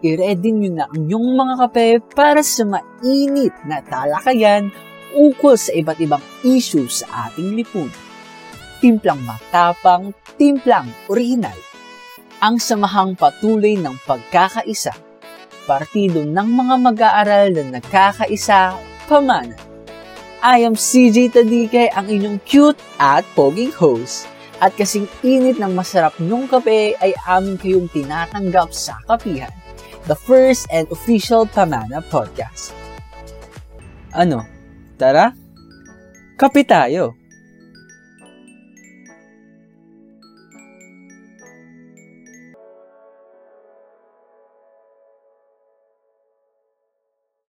i-ready nyo na ang inyong mga kape para sa mainit na talakayan ukol sa iba't ibang issue sa ating lipunan. Timplang matapang, timplang original. Ang samahang patuloy ng pagkakaisa. Partido ng mga mag-aaral na nagkakaisa, pamana. I am CJ Tadike, ang inyong cute at poging host. At kasing init ng masarap nyong kape ay amin kayong tinatanggap sa kapihan the first and official Pamana podcast. Ano? Tara? Kape tayo!